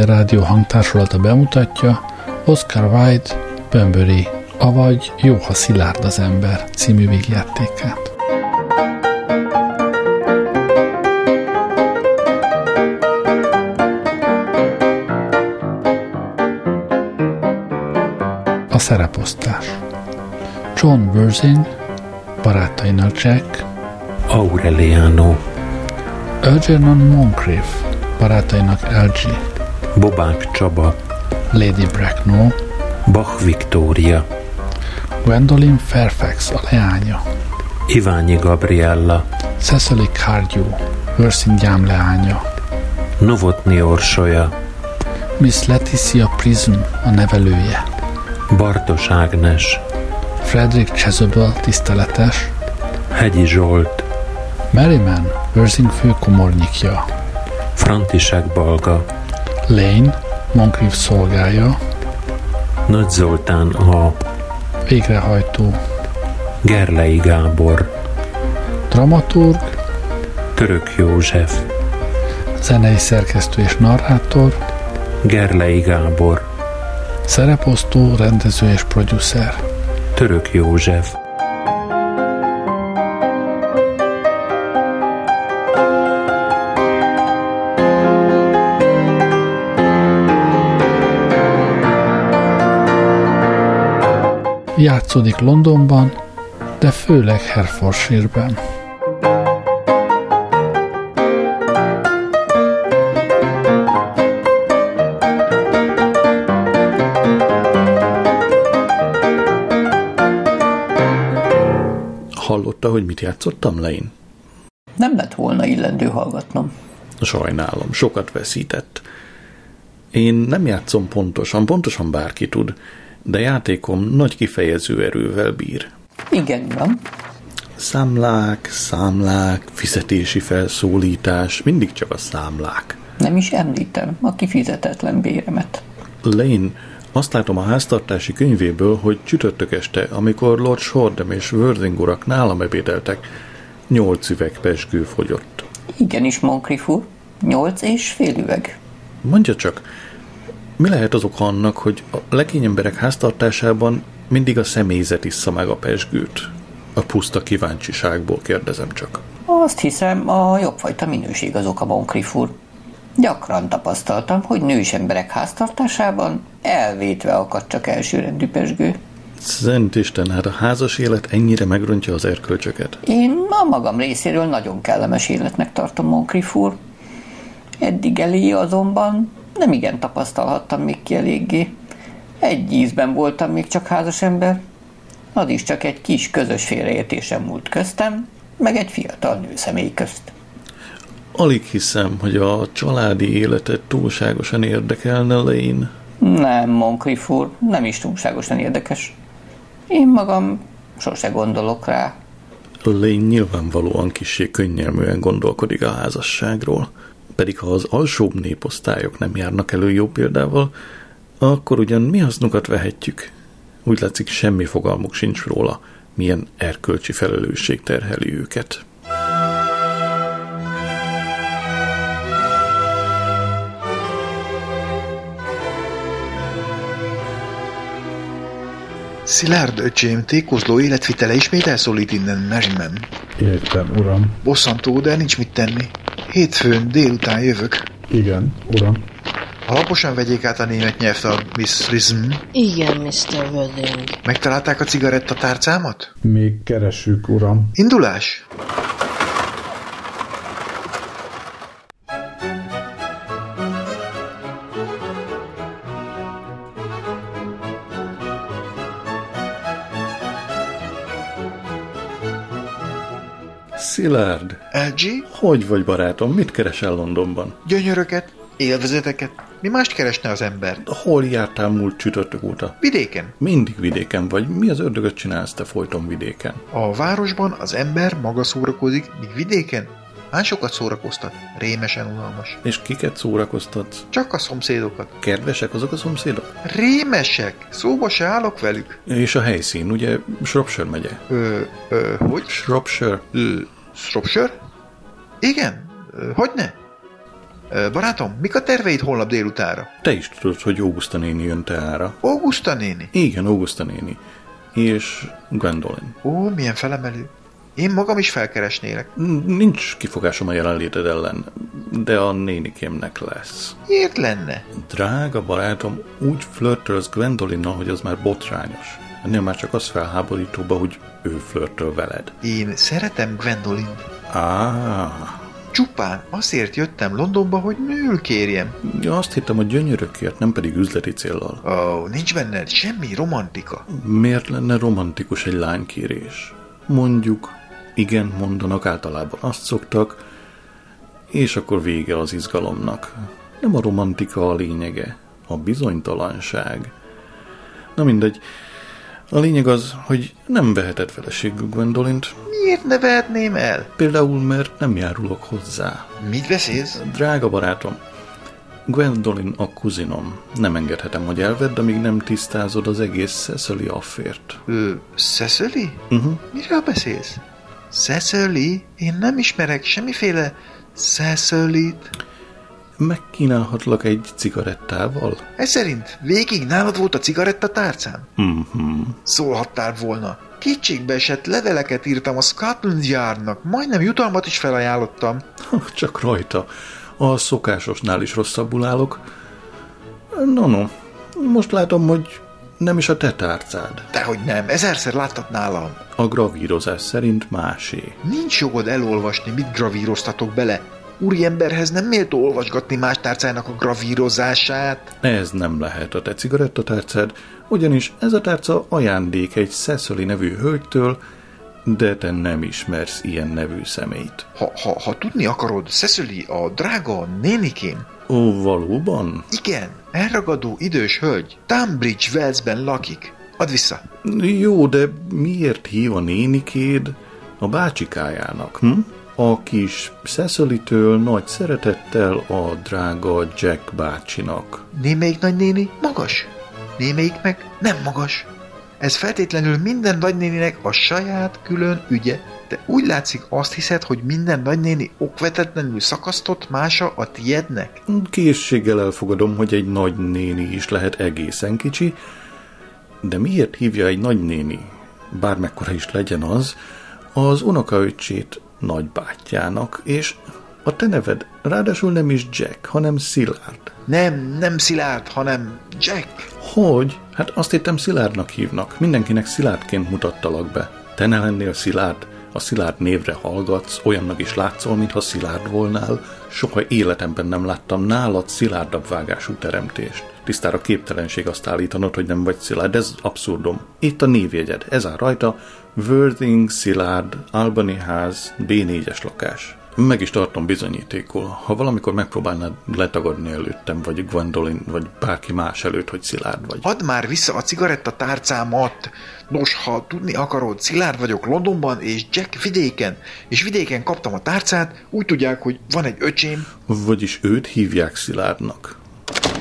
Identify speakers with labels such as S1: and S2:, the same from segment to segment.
S1: Játszótér Rádió hangtársulata bemutatja Oscar Wilde Bömböri, avagy Jó, ha szilárd az ember című végjátékát. A szereposztás. John Worthing, barátainak Jack,
S2: Aureliano,
S1: Algernon Moncrief, barátainak LG,
S2: Bobák Csaba,
S1: Lady Bracknell,
S2: Bach Viktória,
S1: Gwendolyn Fairfax a leánya,
S2: Iványi Gabriella,
S1: Cecily Cardew, Őrszín gyám leánya,
S2: Novotni Orsolya,
S1: Miss Leticia Prism a nevelője,
S2: Bartos Ágnes,
S1: Frederick Chasuble tiszteletes,
S2: Hegyi Zsolt,
S1: Merriman Őrzing főkomornyikja,
S2: František Balga,
S1: Lane, Moncrief szolgája,
S2: Nagy Zoltán A.
S1: végrehajtó,
S2: Gerlei Gábor,
S1: dramaturg,
S2: Török József,
S1: zenei szerkesztő és narrátor,
S2: Gerlei Gábor,
S1: szereposztó, rendező és producer.
S2: Török József,
S1: Játszódik Londonban, de főleg Hertfordshire-ben.
S3: Hallotta, hogy mit játszottam le én?
S4: Nem lett volna illendő hallgatnom.
S3: Sajnálom, sokat veszített. Én nem játszom pontosan, pontosan bárki tud, de játékom nagy kifejező erővel bír.
S4: Igen, uram.
S3: Számlák, számlák, fizetési felszólítás, mindig csak a számlák.
S4: Nem is említem a kifizetetlen béremet.
S3: Lane, azt látom a háztartási könyvéből, hogy csütörtök este, amikor Lord Shordem és Worthing urak nálam ebédeltek, nyolc üveg pesgő fogyott.
S4: Igenis, Moncrief úr. Nyolc és fél üveg.
S3: Mondja csak, mi lehet az oka annak, hogy a legény emberek háztartásában mindig a személyzet issza meg a pesgőt? A puszta kíváncsiságból kérdezem csak.
S4: Azt hiszem, a jobbfajta minőség az oka, Moncrief úr. Gyakran tapasztaltam, hogy nős emberek háztartásában elvétve akad csak elsőrendű pesgő.
S3: Szent Isten, hát a házas élet ennyire megrontja az erkölcsöket.
S4: Én a magam részéről nagyon kellemes életnek tartom, Moncrief úr. Eddig elé azonban nem igen tapasztalhattam még ki eléggé. Egy ízben voltam még csak házas ember. Az is csak egy kis közös félreértésem múlt köztem, meg egy fiatal nő személy közt.
S3: Alig hiszem, hogy a családi életet túlságosan érdekelne Lane.
S4: Nem, Moncrief úr, nem is túlságosan érdekes. Én magam sose gondolok rá.
S3: Lane nyilvánvalóan kissé könnyelműen gondolkodik a házasságról. Pedig ha az alsóbb néposztályok nem járnak elő jó példával, akkor ugyan mi hasznukat vehetjük? Úgy látszik, semmi fogalmuk sincs róla, milyen erkölcsi felelősség terheli őket.
S5: Szilárd, öcsém, tékozló életvitele ismét elszólít innen Merriman.
S6: Értem, uram.
S5: Bosszantó, de nincs mit tenni. Hétfőn délután jövök.
S6: Igen, uram.
S5: Alaposan vegyék át a német nyelvt a Miss Rism.
S7: Igen, Mr. Worthing.
S5: Megtalálták a cigarettatárcámat?
S6: Még keressük, uram.
S5: Indulás?
S3: Szilárd,
S5: LG?
S3: hogy vagy barátom, mit keresel Londonban?
S5: Gyönyöröket? Élvezeteket? Mi mást keresne az ember?
S3: Hol jártál múlt csütörtök óta?
S5: Vidéken.
S3: Mindig vidéken vagy. Mi az ördögöt csinálsz te folyton vidéken?
S5: A városban az ember maga szórakozik, míg vidéken másokat szórakoztat. Rémesen unalmas.
S3: És kiket szórakoztatsz?
S5: Csak a szomszédokat.
S3: Kedvesek azok a szomszédok?
S5: Rémesek! Szóba se állok velük.
S3: És a helyszín, ugye Shropshire megye?
S5: Ö, ö, hogy?
S3: Shropshire?
S5: Ö, Shropshire? Igen? Ö, hogyne? Ö, barátom, mik a terveid holnap délutára?
S3: Te is tudod, hogy Augusta néni jön teára.
S5: Augusta néni?
S3: Igen, Augusta néni. És Gwendolyn.
S5: Ó, milyen felemelő. Én magam is felkeresnélek.
S3: Nincs kifogásom a jelenléted ellen, de a nénikémnek lesz.
S5: Miért lenne?
S3: Drága barátom, úgy flörtölsz Gwendolinnal, hogy az már botrányos. Ennél már csak az felháborítóba, hogy ő flörtöl veled.
S5: Én szeretem Gwendolyn.
S3: Á,
S5: Csupán azért jöttem Londonba, hogy nőül kérjem.
S3: ja, azt hittem a gyönyörökért, nem pedig üzleti céllal.
S5: Ó, nincs benne semmi romantika.
S3: Miért lenne romantikus egy lánykérés? Mondjuk, igen mondanak, általában azt szoktak, és akkor vége az izgalomnak. Nem a romantika a lényege, a bizonytalanság. Na mindegy, a lényeg az, hogy nem veheted feleségül Gwendolint,
S5: Miért ne vehetném el?
S3: például mert nem járulok hozzá.
S5: Mit beszélsz?
S3: Drága barátom, Gwendolyn a kuzinom. Nem engedhetem, hogy elvedd, amíg nem tisztázod az egész Cecily affért.
S5: Ö, Cecily?
S3: Uh-huh.
S5: Miről beszélsz? Cecily? Én nem ismerek semmiféle Cecily-t.
S3: Megkínálhatlak egy cigarettával?
S5: Ez szerint végig nálad volt a cigarettatárcám?
S3: Mhm.
S5: Szólhattál volna. Kétségbe esett leveleket írtam a Scotland Yardnak, majdnem jutalmat is felajánlottam.
S3: Csak rajta. A szokásosnál is rosszabbul állok. No, no. Most látom, hogy nem is a te tárcád.
S5: Dehogy nem, ezerszer láttat nálam.
S3: A gravírozás szerint másé.
S5: Nincs jogod elolvasni, mit gravíroztatok bele. Úriemberhez nem méltó olvasgatni más tárcának a gravírozását.
S3: Ez nem lehet a te cigarettatárcád, ugyanis ez a tárca ajándék egy Cecily nevű hölgytől, de te nem ismersz ilyen nevű személyt.
S5: Ha, ha, ha tudni akarod, Cecily, a drága nénikém,
S3: Ó, valóban?
S5: igen, elragadó idős hölgy, Tunbridge Walesben lakik. Add vissza.
S3: Jó, de miért hív a nénikéd a bácsikájának, hm? A kis Cecily-től nagy szeretettel a drága Jack bácsinak.
S5: Némelyik nagynéni magas, némelyik meg nem magas. Ez feltétlenül minden nagynéninek a saját külön ügye. De úgy látszik, azt hiszed, hogy minden nagynéni okvetetlenül szakasztott mása a tiednek?
S3: Készséggel elfogadom, hogy egy nagynéni is lehet egészen kicsi, de miért hívja egy nagynéni, bármekkora is legyen az, az unokaöccsét nagybátyjának, és a te neved ráadásul nem is Jack, hanem Szilárd.
S5: Nem, nem Szilárd, hanem Jack.
S3: Hogy? Hát azt hittem Szilárdnak hívnak. Mindenkinek Szilárdként mutattalak be. Te ne lennél Szilárd? A Szilárd névre hallgatsz, olyannak is látszol, mintha Szilárd volnál. Soha életemben nem láttam nálad szilárdabb vágású teremtést. Tisztára képtelenség azt állítanod, hogy nem vagy Szilárd, ez abszurdum. Itt a névjegyed, ez áll rajta, Worthing, Szilárd, Albany ház, B4-es lakás. Meg is tartom bizonyítékul. Ha valamikor megpróbálnád letagadni előttem, vagy Gwendolyn, vagy bárki más előtt, hogy Szilárd vagy.
S5: Add már vissza a cigaretta tárcámat. Nos, ha tudni akarod, Szilárd vagyok Londonban, és Jack vidéken, és vidéken kaptam a tárcát, úgy tudják, hogy van egy öcsém,
S3: Vagyis őt hívják Szilárdnak.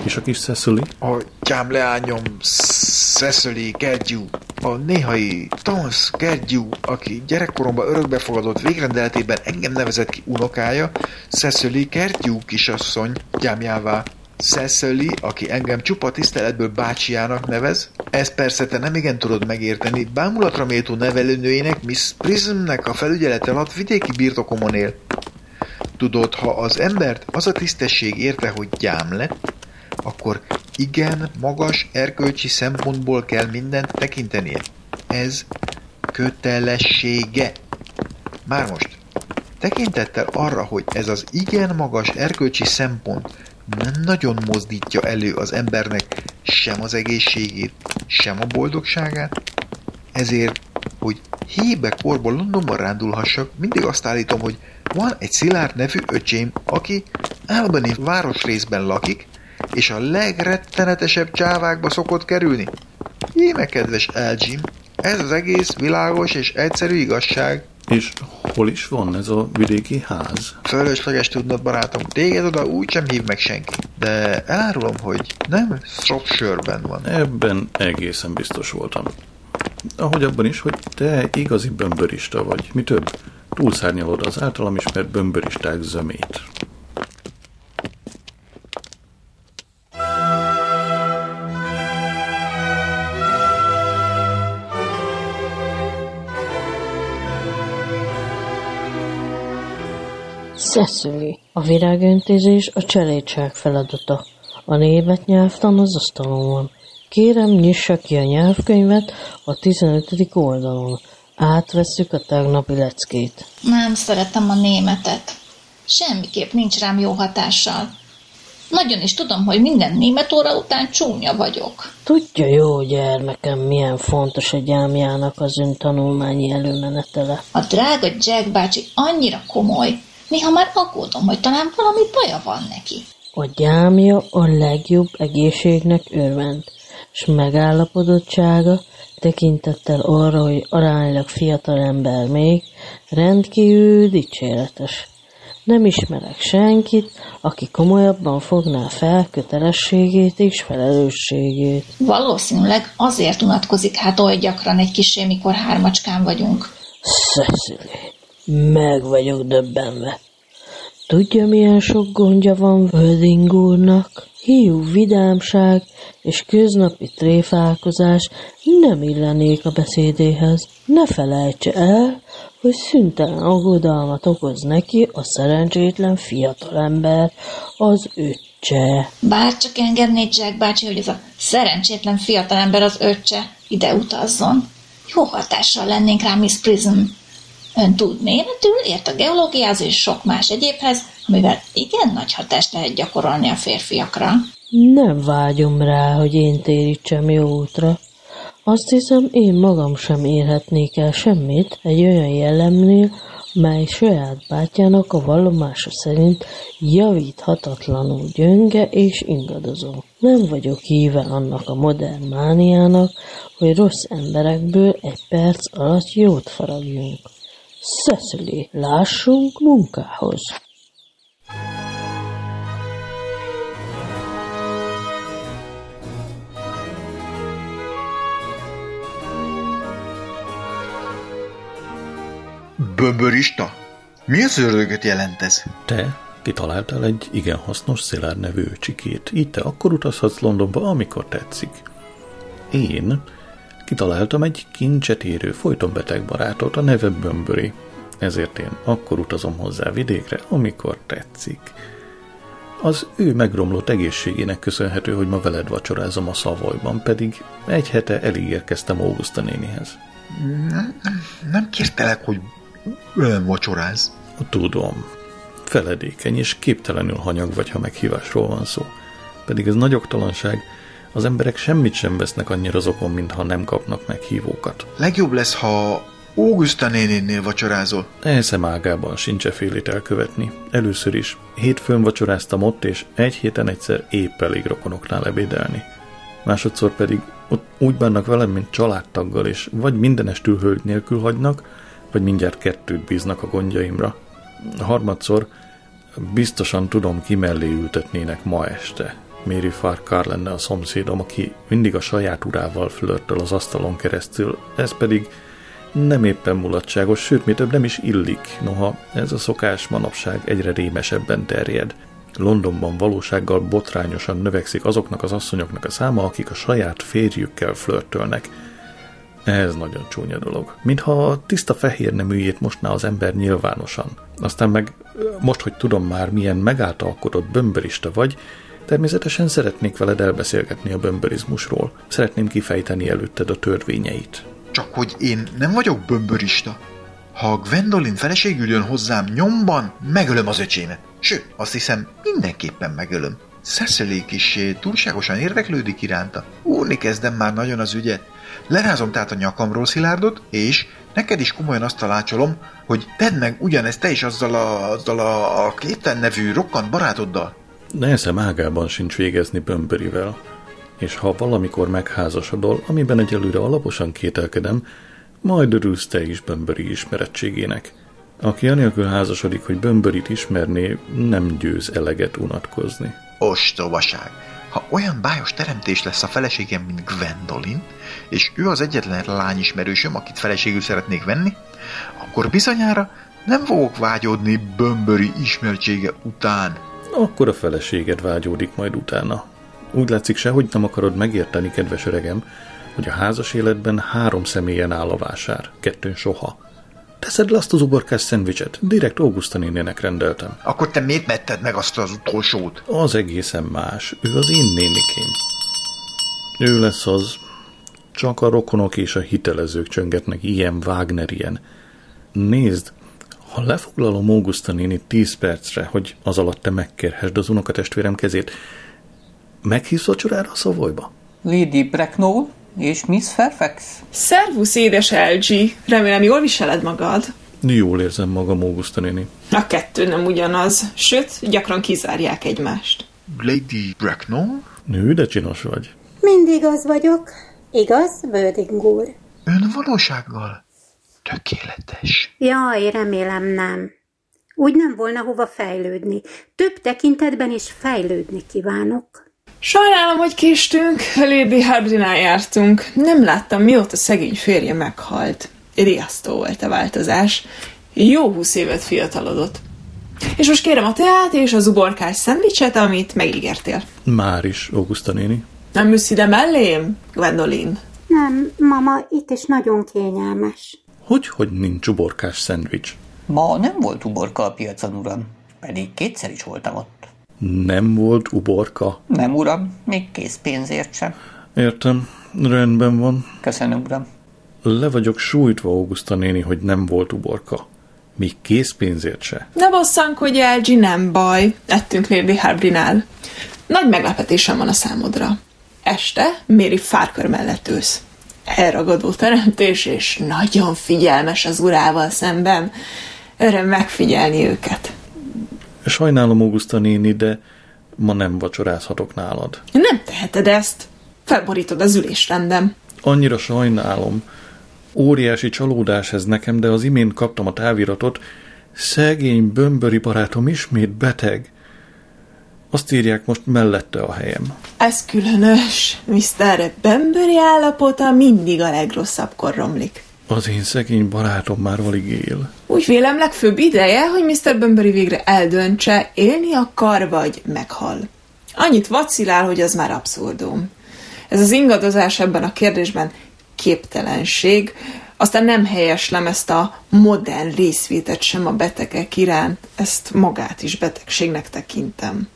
S3: És a kis Cecily?
S5: a gyám leányom Cecily Gergyú, a néhai Tons Gergyú, aki gyerekkoromban örökbefogadott végrendeletében engem nevezett ki unokája, Cecily Gergyú kisasszony gyámjává. Cecily, aki engem csupa tiszteletből bácsiának nevez, ezt persze te nem igen tudod megérteni, bámulatra méltó nevelőnőjének Miss Prismnek a felügyelete alatt vidéki birtokomon él. Tudod, ha az embert az a tisztesség érte, hogy gyám lett, akkor igen magas erkölcsi szempontból kell mindent tekintenie. Ez kötelessége. Már most, tekintettel arra, hogy ez az igen magas erkölcsi szempont nem nagyon mozdítja elő az embernek sem az egészségét, sem a boldogságát, ezért hogy hébe korból Londonban rándulhassak, mindig azt állítom, hogy van egy Szilárd nevű öcsém, aki Albany városrészben lakik, és a legrettenetesebb csávákba szokott kerülni. Íme, kedves Elgin, ez az egész világos és egyszerű igazság.
S3: És hol is van ez a vidéki ház?
S5: Fölösleges tudnod, barátom, téged oda úgy sem hív meg senki. De elárulom, hogy nem Shropshire-ben van.
S3: Ebben egészen biztos voltam. Ahogy abban is, hogy te igazi bömbörista vagy. Mi több, túlszárnyalod az általam ismert bömböristák zömét.
S7: Cecily. A virágöntézés a cselédság feladata. A német nyelvtan az asztalon van. Kérem, nyissa ki a nyelvkönyvet a 15. oldalon. Átvesszük a tegnapi leckét.
S8: Nem szeretem a németet. Semmiképp nincs rám jó hatással. Nagyon is tudom, hogy minden német óra után csúnya vagyok.
S7: Tudja jó, gyermekem, milyen fontos egy álmjának az ön tanulmányi előmenetele.
S8: A drága Jack bácsi annyira komoly, néha már aggódom, hogy talán valami baja van neki.
S7: A gyámja a legjobb egészségnek örvend, s megállapodottsága tekintettel arra, hogy aránylag fiatal ember még, rendkívül dicséretes. Nem ismerek senkit, aki komolyabban fogná fel kötelességét és felelősségét.
S8: Valószínűleg azért unatkozik hát oly gyakran egy kisé, mikor hármacskán vagyunk.
S7: Cecily, meg vagyok döbbenve. Tudja, milyen sok gondja van Wölding úrnak? Hiú vidámság és köznapi tréfálkozás nem illenék a beszédéhez. Ne felejtse el, hogy szüntelen aggodalmat okoz neki a szerencsétlen fiatalember, az öccse.
S8: Bár csak engedné Jack bácsi, hogy ez a szerencsétlen fiatalember az öccse ide utazzon. Jó hatással lennénk rá, Miss Prism. Ön tud németül, ért a geológiához és sok más egyébhez, amivel igen nagy hatást lehet gyakorolni a férfiakra.
S7: Nem vágyom rá, hogy én térítsem jó útra. Azt hiszem, én magam sem érhetnék el semmit egy olyan jellemnél, mely saját bátyjának a vallomása szerint javíthatatlanul gyönge és ingadozó. Nem vagyok híve annak a modern mániának, hogy rossz emberekből egy perc alatt jót faragjunk. Cecily, lássunk munkához!
S5: Bömbörista? Mi az ördögöt jelent ez?
S3: Te kitaláltál egy igen hasznos Szilárd nevű csikét. Így te akkor utazhatsz Londonba, amikor tetszik. Én kitaláltam egy kincset érő, folyton beteg barátot, a neve Bömböri. Ezért én akkor utazom hozzá vidékre, amikor tetszik. Az ő megromlott egészségének köszönhető, hogy ma veled vacsorázom a Szavolyban, pedig egy hete elég érkeztem Augusta nénihez.
S5: Nem, nem kértelek, hogy velem vacsoráz.
S3: Tudom. Feledékeny és képtelenül hanyag vagy, ha meghívásról van szó. Pedig ez nagy oktalanság. Az emberek semmit sem vesznek annyira azokon, mintha nem kapnak meghívókat.
S5: Legjobb lesz, ha Augusta nénénnél vacsorázol.
S3: Eszem ágában sincs e félit elkövetni. Először is hétfőn vacsoráztam ott, és egy héten egyszer épp elég rokonoknál ebédelni. Másodszor pedig ott úgy bánnak velem, mint családtaggal, és vagy mindenestül hölgy nélkül hagynak, vagy mindjárt kettőt bíznak a gondjaimra. Harmadszor biztosan tudom, ki mellé ültetnének ma este. Mary Farkar lenne a szomszédom, aki mindig a saját urával flörtöl az asztalon keresztül, ez pedig nem éppen mulatságos, sőt, mi több nem is illik, noha ez a szokás manapság egyre rémesebben terjed. Londonban valósággal botrányosan növekszik azoknak az asszonyoknak a száma, akik a saját férjükkel flörtölnek. Ez nagyon csúnya dolog. Mintha a tiszta fehér neműjét mostná az ember nyilvánosan. Aztán meg most, hogy tudom már, milyen megáltalkodott bömbörista vagy, természetesen szeretnék veled elbeszélgetni a bömbörizmusról. Szeretném kifejteni előtted a törvényeit.
S5: Csak hogy én nem vagyok bömbörista. Ha Gwendolyn feleségül jön hozzám nyomban, megölöm az öcsémet. Sőt, azt hiszem, mindenképpen megölöm. Cecily kis túlságosan érdeklődik iránta. Úrni kezdem már nagyon az ügyet. Lerázom tehát a nyakamról Szilárdot, és neked is komolyan azt tanácsolom, hogy tedd meg ugyanezt te is azzal a, azzal a, a Clayton nevű rokkant barátoddal.
S3: Nehezem ágában sincs végezni Bömbörivel, és ha valamikor megházasodol, amiben egyelőre alaposan kételkedem, majd örülsz te is Bömböri ismerettségének. Aki anélkül házasodik, hogy Bömbörit ismerné, nem győz eleget unatkozni.
S5: Ostobaság! Ha olyan bájos teremtés lesz a feleségem, mint Gwendolyn, és ő az egyetlen lányismerősöm, akit feleségül szeretnék venni, akkor bizonyára nem fogok vágyódni Bömböri ismertsége után.
S3: Akkor a feleséged vágyódik majd utána. Úgy látszik se, hogy nem akarod megérteni, kedves öregem, hogy a házas életben három személyen áll a vásár, kettőn soha. Teszed le azt az uborkás szendvicset, direkt Augusta nénének rendeltem.
S5: Akkor te miért metted meg azt az utolsót?
S3: Az egészen más. Ő az én nénikém. Ő lesz az. Csak a rokonok és a hitelezők csöngetnek ilyen Wagnerien. Nézd, ha lefoglalom Augusta néni 10 percre, hogy az alatt te megkérhessd az unokatestvérem kezét, meghívsz vacsorára a szavolyba?
S4: Lady Bracknell és Miss Fairfax?
S9: Szervusz, édes LG! Remélem jól viseled magad.
S3: Jól érzem magam, Augusta néni.
S9: A kettő nem ugyanaz, sőt, gyakran kizárják egymást.
S5: Lady Bracknell?
S3: Nő, de csinos vagy.
S10: Mindig az vagyok. Igaz, Wording úr?
S5: Ön valósággal tökéletes.
S10: Jaj, remélem nem. Úgy nem volna hova fejlődni. Több tekintetben is fejlődni kívánok.
S9: Sajnálom, hogy késtünk, Lady Hardinál jártunk. Nem láttam, mióta szegény férje meghalt. Riasztó volt a változás. Jó húsz évet fiatalodott. És most kérem a teát és az uborkás szendvicset, amit megígértél.
S3: Már is, Augusta néni.
S9: Nem ülsz ide mellém, Gwendolyn?
S10: Nem, mama, itt is nagyon kényelmes.
S3: Hogy, hogy nincs uborkás szendvics?
S4: Ma nem volt uborka a piacon, uram. Pedig kétszer is voltam ott.
S3: Nem volt uborka?
S4: Nem, uram, még készpénzért sem.
S3: Értem, rendben van.
S4: Köszönöm, uram.
S3: Le vagyok sújtva, Augusta néni, hogy nem volt uborka. Még készpénzért se.
S9: Ne bosszankodj el, G, nem baj. Ettünk Lady Harbrinál. Nagy meglepetésem van a számodra. Este Méri fárkör mellett ülsz. Elragadó teremtés, és nagyon figyelmes az urával szemben. Öröm megfigyelni őket.
S3: Sajnálom, Augusta néni, de ma nem vacsorázhatok nálad.
S9: Nem teheted ezt. Felborítod az ülésrendem.
S3: Annyira sajnálom. Óriási csalódás ez nekem, de az imént kaptam a táviratot. Szegény bömböri barátom ismét beteg. Azt írják most mellette a helyem.
S9: Ez különös. Mr. Bemberi állapota mindig a legrosszabbkor romlik.
S3: Az én szegény barátom már alig él.
S9: Úgy vélem legfőbb ideje, hogy Mr. Bemberi végre eldöntse, élni akar vagy meghal. Annyit vacilál, hogy az már abszurdum. Ez az ingadozás ebben a kérdésben képtelenség, aztán nem helyeslem ezt a modern részvétet sem a betegek iránt, ezt magát is betegségnek tekintem.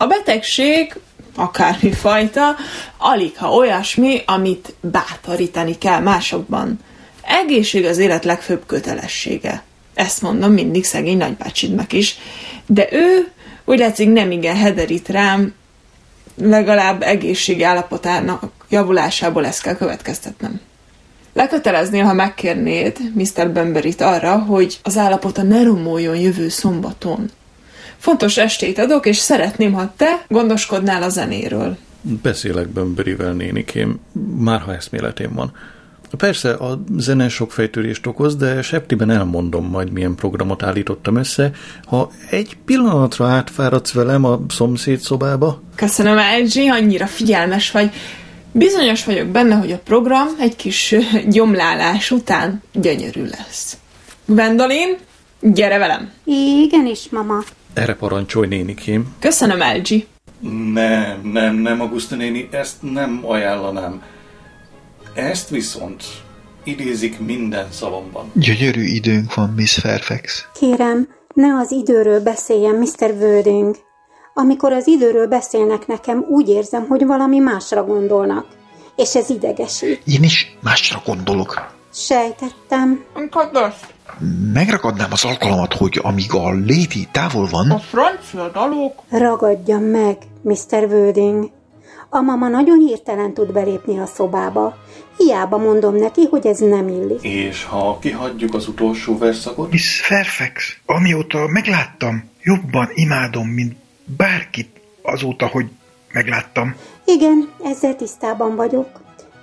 S9: A betegség, akármi fajta, alig ha olyasmi, amit bátorítani kell másokban. Egészség az élet legfőbb kötelessége. Ezt mondom mindig szegény nagybácsidnak is. De ő úgy látszik nem igen hederít rám, legalább egészségi állapotának javulásából ezt kell következtetnem. Leköteleznél, ha megkérnéd Mr. Bemberit arra, hogy az állapota ne romoljon jövő szombaton. Fontos estét adok, és szeretném, ha te gondoskodnál a zenéről.
S3: Beszélek Bömberivel, nénikém, már ha eszméletém van. Persze, a zene sok fejtörést okoz, de septiben elmondom majd, milyen programot állítottam össze, ha egy pillanatra átfáradsz velem a szomszéd szobába.
S9: Köszönöm, LG, annyira figyelmes vagy. Bizonyos vagyok benne, hogy a program egy kis gyomlálás után gyönyörű lesz. Gwendolyn, gyere velem!
S10: Igenis, mama.
S3: Erre parancsolj, nénikém.
S9: Köszönöm, LG.
S3: Nem, nem, nem, Augusta néni, ezt nem ajánlanám. Ezt viszont idézik minden szavamban.
S5: Gyönyörű időnk van, Miss Fairfax.
S10: Kérem, ne az időről beszéljen, Mr. Wording. Amikor az időről beszélnek nekem, úgy érzem, hogy valami másra gondolnak. És ez idegesít.
S5: Én is másra gondolok.
S10: Sejtettem.
S9: Kedves,
S5: Megragadnám az alkalmat, hogy amíg a Lady távol van,
S9: francia dalok.
S10: Ragadjam meg, Mr. Wording. A mama nagyon hirtelen tud belépni a szobába, hiába mondom neki, hogy ez nem illik.
S3: És ha kihagyjuk az utolsó verszakot?
S5: Miss Fairfax, amióta megláttam, jobban imádom, mint bárkit azóta, hogy megláttam.
S10: Igen, ezzel tisztában vagyok.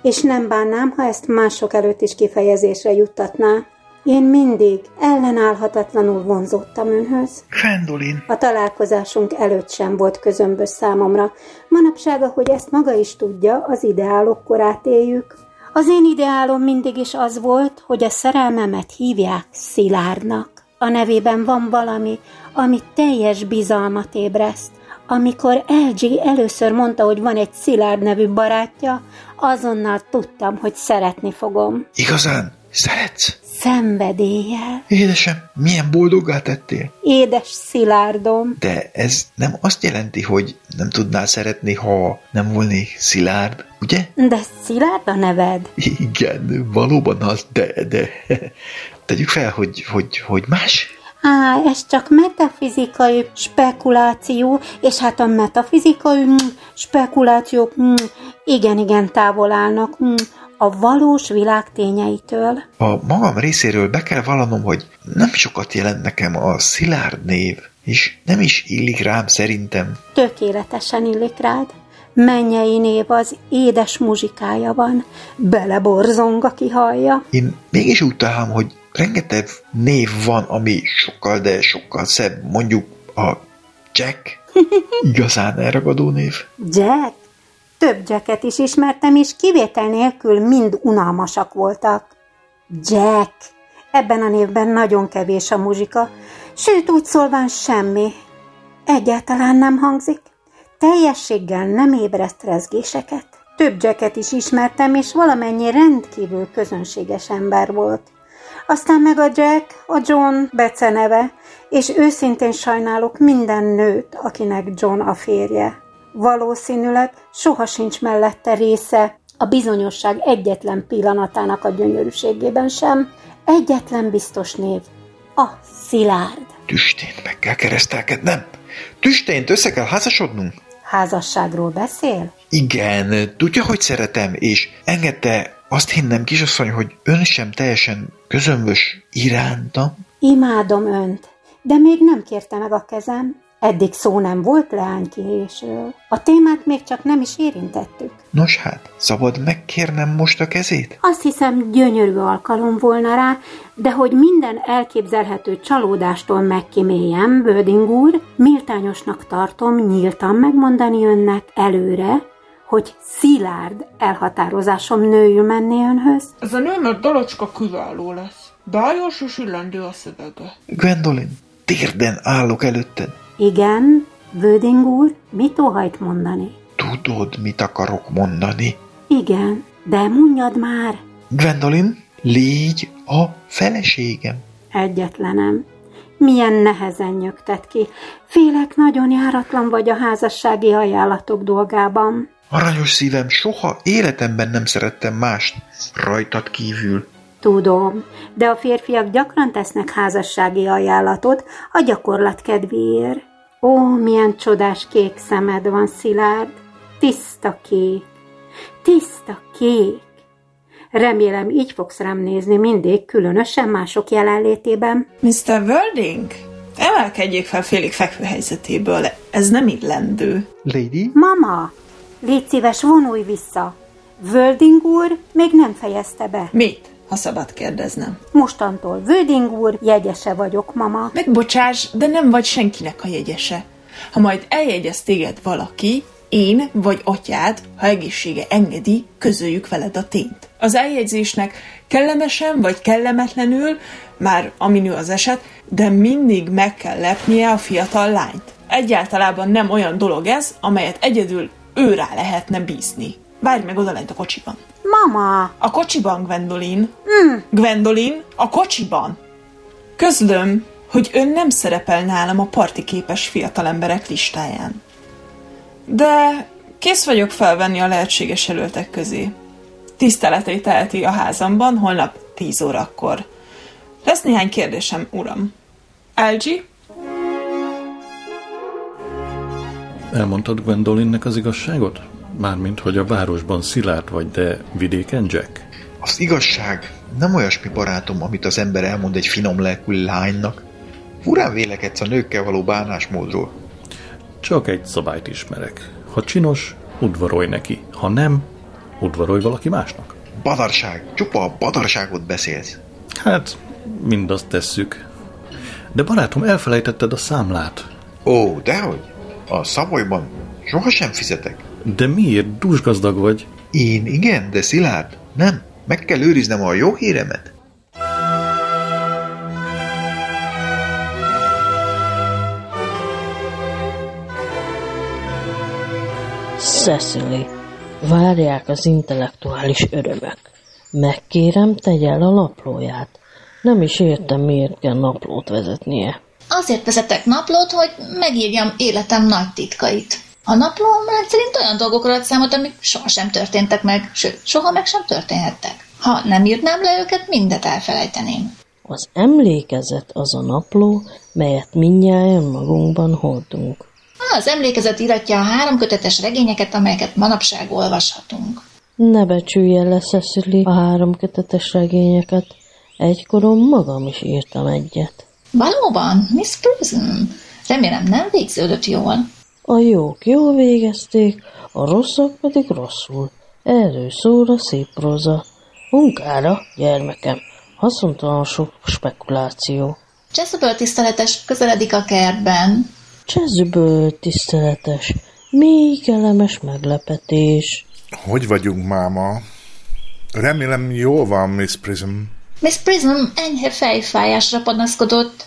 S10: És nem bánnám, ha ezt mások előtt is kifejezésre juttatná. Én mindig ellenállhatatlanul vonzottam önhöz.
S5: Gwendolyn,
S10: A találkozásunk előtt sem volt közömbös számomra. Manapság, ahogy ezt maga is tudja, az ideálok korát éljük. Az én ideálom mindig is az volt, hogy a szerelmemet hívják Szilárdnak. A nevében van valami, ami teljes bizalmat ébreszt. Amikor LG először mondta, hogy van egy Szilárd nevű barátja, azonnal tudtam, hogy szeretni fogom.
S5: igazán szeretsz?
S10: Szenvedéllyel.
S5: Édesem, milyen boldoggá tettél?
S10: Édes Szilárdom.
S5: De ez nem azt jelenti, hogy nem tudnál szeretni, ha nem volnék szilárd, ugye?
S10: De Szilárd a neved?
S5: Igen, valóban az, de, de tegyük fel, hogy, hogy, hogy más.
S10: Á, ez csak metafizikai spekuláció, és hát a metafizikai mm, spekulációk mm, igen-igen távol állnak mm, a valós világ tényeitől.
S5: A magam részéről be kell vallanom, hogy nem sokat jelent nekem a szilárd név, és nem is illik rám szerintem.
S10: Tökéletesen illik rád. Mennyei név az édes muzsikája van, beleborzong, aki hallja.
S5: Én mégis úgy találom, hogy rengeteg név van, ami sokkal, de sokkal szebb. Mondjuk a Jack, igazán elragadó név.
S10: Jack? Több Jacket is ismertem, és kivétel nélkül mind unalmasak voltak. Jack. Ebben a névben nagyon kevés a muzsika, sőt úgy szólván semmi. Egyáltalán nem hangzik. Teljességgel nem ébreszt rezgéseket. Több Jacket is ismertem, és valamennyi rendkívül közönséges ember volt. Aztán meg a Jack, a John beceneve, és őszintén sajnálok minden nőt, akinek John a férje. Valószínűleg soha sincs mellette része a bizonyosság egyetlen pillanatának a gyönyörűségében sem. Egyetlen biztos név, a Szilárd.
S5: Tüstént meg kell keresztelkednem. Tüstént össze kell házasodnunk.
S10: Házasságról beszél?
S5: Igen, tudja, hogy szeretem, és engedte azt hinnem, kisasszony, hogy ön sem teljesen közömbös iránta.
S10: Imádom önt, de még nem kérte meg a kezem. Eddig szó nem volt leánykérésről. A témát még csak nem is érintettük.
S5: Nos hát, szabad megkérnem most a kezét?
S10: Azt hiszem gyönyörű alkalom volna rá, de hogy minden elképzelhető csalódástól megkiméljem, Böding úr, méltányosnak tartom nyíltan megmondani önnek előre, hogy szilárd elhatározásom nőjül menni önhöz.
S9: Ez a német dalocska kiváló lesz. Bájos és illendő a szövege.
S5: Gwendolyn, térden állok előtted.
S10: Igen, Vöding úr, mit óhajt mondani?
S5: Tudod, mit akarok mondani?
S10: Igen, de mondjad már.
S5: Gwendolyn, légy a feleségem.
S10: Egyetlenem. Milyen nehezen nyögtet ki. Félek nagyon járatlan vagy a házassági ajánlatok dolgában.
S5: Aranyos szívem, soha életemben nem szerettem mást rajtad kívül.
S10: Tudom, de a férfiak gyakran tesznek házassági ajánlatot a gyakorlat kedvéért. Ó, milyen csodás kék szemed van, Szilárd. Tiszta kék. Tiszta kék. Remélem, így fogsz rám nézni mindig, különösen mások jelenlétében.
S9: Mr. Wording, emelkedjék fel félig fekvő helyzetéből. Ez nem illendő.
S5: Lady?
S10: Mama, légy szíves, vonulj vissza. Wölding úr még nem fejezte be.
S9: Mit, ha szabad kérdeznem?
S10: Mostantól Wölding úr jegyese vagyok, mama.
S9: Megbocsáss, de nem vagy senkinek a jegyese. Ha majd eljegyez téged valaki, én vagy atyád, ha egészsége engedi, közöljük veled a tényt. Az eljegyzésnek kellemesen vagy kellemetlenül, már aminő az eset, de mindig meg kell lepnie a fiatal lányt. Egyáltalában nem olyan dolog ez, amelyet egyedül ő rá lehetne bízni. Várj meg oda lent a kocsiban.
S10: Mama!
S9: A kocsiban, Gwendolyn.
S10: Mm.
S9: Gwendolyn, a kocsiban. Közlöm, hogy ön nem szerepel nálam a partiképes fiatalemberek listáján. De kész vagyok felvenni a lehetséges jelöltek közé. Tiszteletei teheti a házamban holnap 10 órakor. Lesz néhány kérdésem, uram. LG?
S3: Elmondtad Gwendolynnek az igazságot? Mármint, hogy a városban szilárd vagy, de vidéken Jack?
S5: Az igazság nem olyasmi barátom, amit az ember elmond egy finom lelkű lánynak. Furán vélekedsz a nőkkel való bánásmódról.
S3: Csak egy szabályt ismerek. Ha csinos, udvarolj neki. Ha nem, udvarolj valaki másnak.
S5: Badarság, csupa a badarságot beszélsz.
S3: Hát, mindazt tesszük. De barátom, elfelejtetted a számlát.
S5: Ó, dehogy. A Savoyban sohasem fizetek.
S3: De miért? Dúsgazdag vagy.
S5: Én igen, de Szilárd, nem. Meg kell őriznem a jó híremet.
S7: Cecily, várják az intellektuális örömök. Megkérem, tegye el a naplóját. Nem is értem, miért kell naplót vezetnie.
S8: Azért vezetek naplót, hogy megírjam életem nagy titkait. A naplóm rendszerint olyan dolgokról ad számot, amik sohasem történtek meg, sőt, soha meg sem történhettek. Ha nem írnám le őket, mindet elfelejteném.
S7: Az emlékezet az a napló, melyet mindnyájan magunkban hordunk.
S8: Az emlékezet iratja a három kötetes regényeket, amelyeket manapság olvashatunk.
S7: Ne becsülje le, Cecily, a három kötetes regényeket. Egykoron magam is írtam egyet.
S8: Valóban, Miss Prism? Remélem nem végződött jól.
S7: A jók jól végezték, a rosszak pedig rosszul. Erről szól a szép proza. Munkára, gyermekem, haszontalan sok spekuláció.
S8: Jezebel tiszteletes közeledik a kertben.
S7: Csezből tiszteletes, még kellemes meglepetés.
S11: Hogy vagyunk, máma? Remélem jól van, Miss Prism.
S8: Miss Prism enyhe fejfájásra panaszkodott.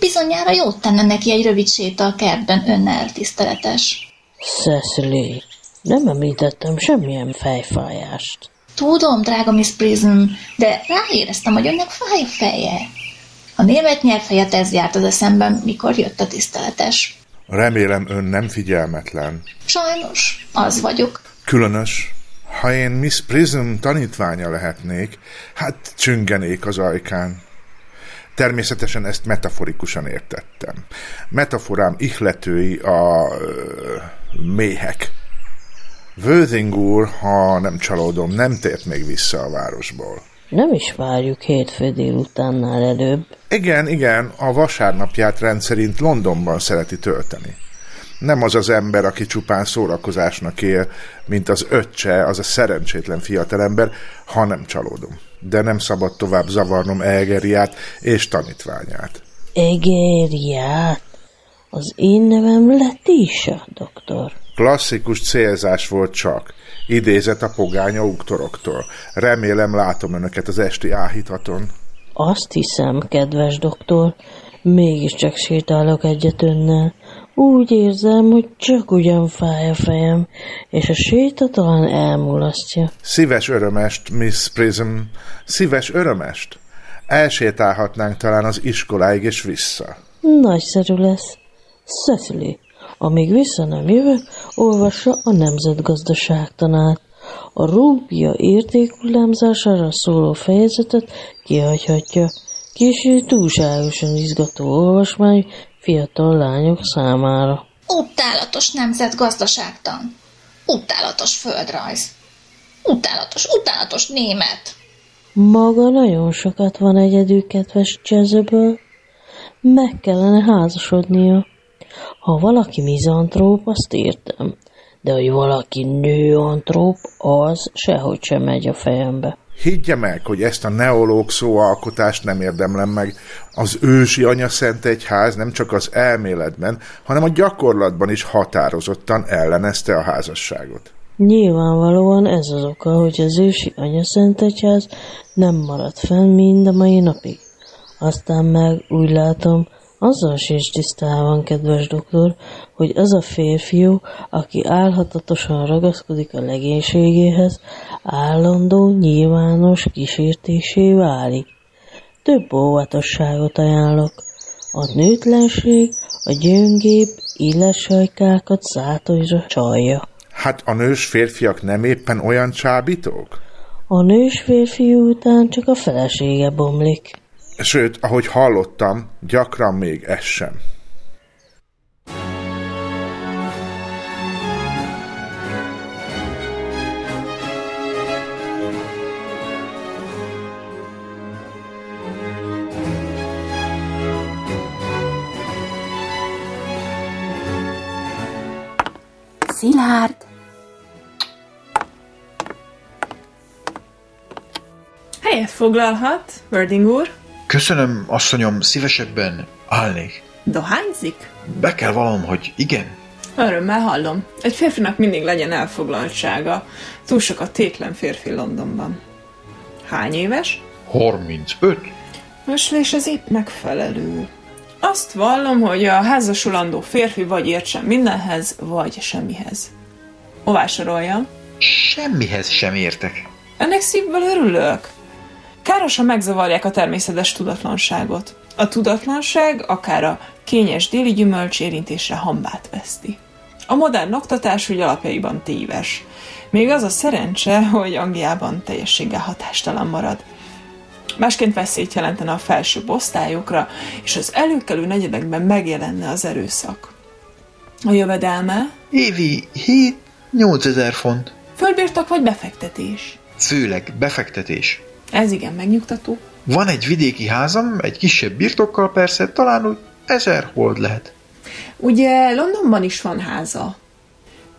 S8: Bizonyára jót tenne neki egy rövid séta a kertben önnel, tiszteletes.
S7: Cecily, nem említettem semmilyen fejfájást.
S8: Tudom, drága Miss Prism, de ráéreztem, hogy önnek fáj a feje. A német nyelv helyett ez járt az eszemben, mikor jött a tiszteletes.
S11: Remélem ön nem figyelmetlen.
S8: Sajnos, az vagyok.
S11: Különös. Ha én Miss Prism tanítványa lehetnék, hát csüngenék az ajkán. Természetesen ezt metaforikusan értettem. Metaforám ihletői a ö, méhek. Vőzing úr, ha nem csalódom, nem tért még vissza a városból.
S7: Nem is várjuk hétfő délutánnál előbb.
S11: Igen, igen, a vasárnapját rendszerint Londonban szereti tölteni. Nem az az ember, aki csupán szórakozásnak él, mint az öccse, az a szerencsétlen fiatalember, ha nem csalódom. De nem szabad tovább zavarnom Egeriát és tanítványát.
S7: Egeriát? Az én nevem Letícia, doktor.
S11: Klasszikus célzás volt csak. Idézet a pogánya úktoroktól. Remélem látom önöket az esti áhítaton.
S7: Azt hiszem, kedves doktor, mégiscsak sétálok egyet önnel. Úgy érzem, hogy csak ugyan fáj a fejem, és a séta talán elmulasztja.
S11: Szíves örömest, Miss Prism, szíves örömest. Elsétálhatnánk talán az iskoláig és vissza.
S7: Nagyszerű lesz. Cecily, amíg vissza nem jövök, olvassa a nemzetgazdaságtanát. A rúpia értékhullámzására szóló fejezetet kihagyhatja. Késő túlságosan izgató olvasmány fiatal lányok számára.
S8: Utálatos nemzetgazdaságtan. Utálatos földrajz. Utálatos, utálatos német.
S7: Maga nagyon sokat van egyedül, kedves Jezebel. Meg kellene házasodnia. Ha valaki mizantróp, azt értem. De hogy valaki nőantróp, az sehogy sem megy a fejembe.
S11: Higgye meg, hogy ezt a neológ szóalkotást nem érdemlem meg. Az ősi anya szent egyház nem csak az elméletben, hanem a gyakorlatban is határozottan ellenezte a házasságot.
S7: Nyilvánvalóan ez az oka, hogy az ősi anya szent egyház nem maradt fenn mind a mai napig. Aztán meg úgy látom, azzal sincs tisztában, kedves doktor, hogy az a férfiú, aki álhatatosan ragaszkodik a legénységéhez, állandó, nyilvános kísértésé válik. Több óvatosságot ajánlok. A nőtlenség a gyöngébb, illesajkákat szátolyra csalja.
S11: Hát a nős férfiak nem éppen olyan csábítók?
S7: A nős férfiú után csak a felesége bomlik.
S11: Sőt, ahogy hallottam, gyakran még ez sem.
S10: Szilárd!
S9: Helyet foglalhat, Wording úr.
S5: Köszönöm, asszonyom, szívesebben állnék.
S9: Dohányzik?
S5: Be kell vallanom, hogy igen.
S9: Örömmel hallom. Egy férfinak mindig legyen elfoglaltsága. Túl sok a tétlen férfi Londonban. Hány éves?
S5: 35?
S9: Öslés ez épp megfelelő. Azt vallom, hogy a házasulandó férfi vagy ért sem mindenhez, vagy semmihez. Hová sorolja?
S5: Semmihez sem értek.
S9: Ennek szívből örülök. Károsan megzavarják a természetes tudatlanságot. A tudatlanság akár a kényes déli gyümölcs érintésre hambát veszti. A modern oktatás úgy alapjaiban téves. Még az a szerencse, hogy Angliában teljességgel hatástalan marad. Másként veszélyt jelentene a felsőbb osztályokra, és az előkelő negyedekben megjelenne az erőszak. A jövedelme?
S5: Évi 7-8 ezer font.
S9: Fölbírtak vagy befektetés?
S5: Főleg befektetés.
S9: Ez igen megnyugtató.
S5: Van egy vidéki házam, egy kisebb birtokkal persze, talán úgy ezer hold lehet.
S9: Ugye Londonban is van háza.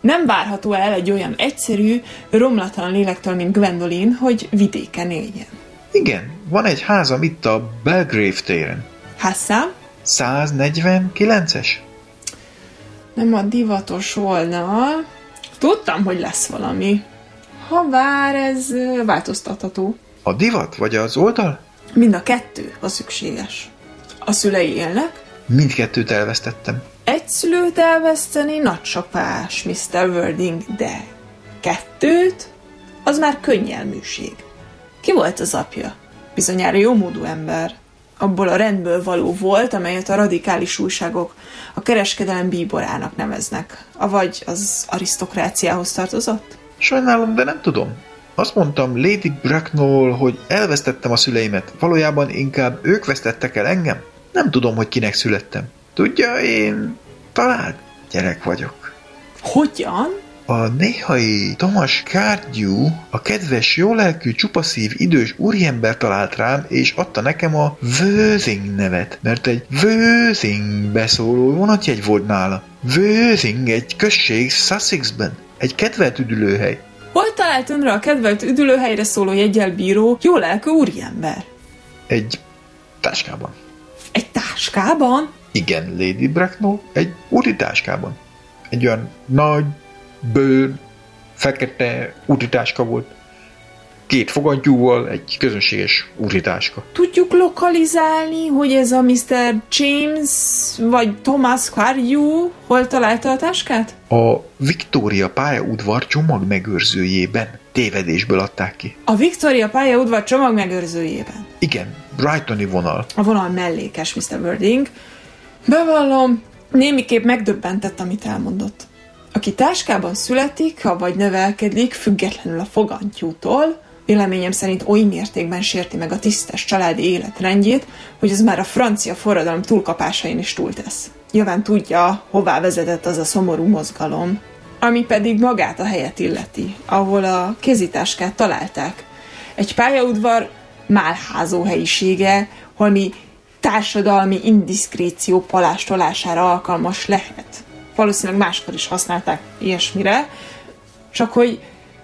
S9: Nem várható el egy olyan egyszerű, romlatlan lélektől, mint Gwendolyn, hogy vidéken éljen.
S5: Igen, van egy házam itt a Belgrave téren.
S9: Házszám?
S5: 149-es?
S9: Nem a divatos volna. Tudtam, hogy lesz valami. Ha bár ez változtatható.
S5: A divat vagy az oldal?
S9: Mind a kettő, ha szükséges. A szülei élnek?
S5: Mindkettőt elvesztettem.
S9: Egy szülőt elveszteni nagy csapás, Mr. Wording, de kettőt? Az már könnyelműség. Ki volt az apja? Bizonyára jómódú ember. Abból a rendből való volt, amelyet a radikális újságok a kereskedelem bíborának neveznek. Avagy az arisztokráciához tartozott?
S5: Sajnálom, de nem tudom. Azt mondtam Lady Bracknell, hogy elvesztettem a szüleimet. Valójában inkább ők vesztettek el engem. Nem tudom, hogy kinek születtem. Tudja, én talált gyerek vagyok.
S9: Hogyan?
S5: A néhai Thomas Cardew, a kedves, jólelkű, csupaszív, idős úriember talált rám, és adta nekem a Worthing nevet, mert egy Worthing beszóló vonatjegy volt nála. Worthing egy község Sussexben, egy kedvelt üdülőhely.
S9: Hol talált önre a kedvelt üdülőhelyre szóló jegyel bíró, jó lelkű úriember?
S5: Egy táskában.
S9: Egy táskában?
S5: Igen, Lady Bracknell, egy úti táskában. Egy olyan nagy, bőr, fekete útitáska volt. Két fogantyúval, egy közönséges útitáska.
S9: Tudjuk lokalizálni, hogy ez a Mr. James vagy Thomas Cardew hol találta a táskát?
S5: A Victoria pályaudvar csomagmegőrzőjében tévedésből adták ki.
S9: A Victoria pályaudvar csomag megőrzőjében.
S5: Igen, Brightoni vonal.
S9: A vonal mellékes, Mr. Wording. Bevallom, némiképp megdöbbentett, amit elmondott. Aki táskában születik, ha vagy növelkedik, függetlenül a fogantyútól, véleményem szerint oly mértékben sérti meg a tisztes családi életrendjét, hogy az már a francia forradalom túlkapásain is túltesz. Nyilván tudja, hová vezetett az a szomorú mozgalom, ami pedig magát a helyet illeti, ahol a kézitáskát találták. Egy pályaudvar málházó helyisége, holmi társadalmi indiszkréció palástolására alkalmas lehet. Valószínűleg máskor is használták ilyesmire, csak hogy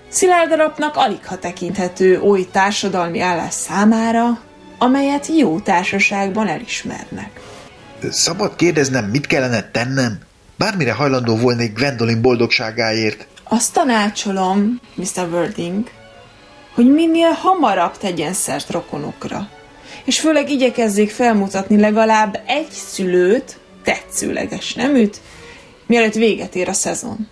S9: Szilárd darabnak alig ha tekinthető oly társadalmi állás számára, amelyet jó társaságban elismernek.
S5: Szabad kérdeznem, mit kellene tennem? Bármire hajlandó volnék Gwendolyn boldogságáért.
S9: Azt tanácsolom, Mr. Wording, hogy minél hamarabb tegyen szert rokonokra. És főleg igyekezzék felmutatni legalább egy szülőt, tetszőleges neműt, mielőtt véget ér a szezon.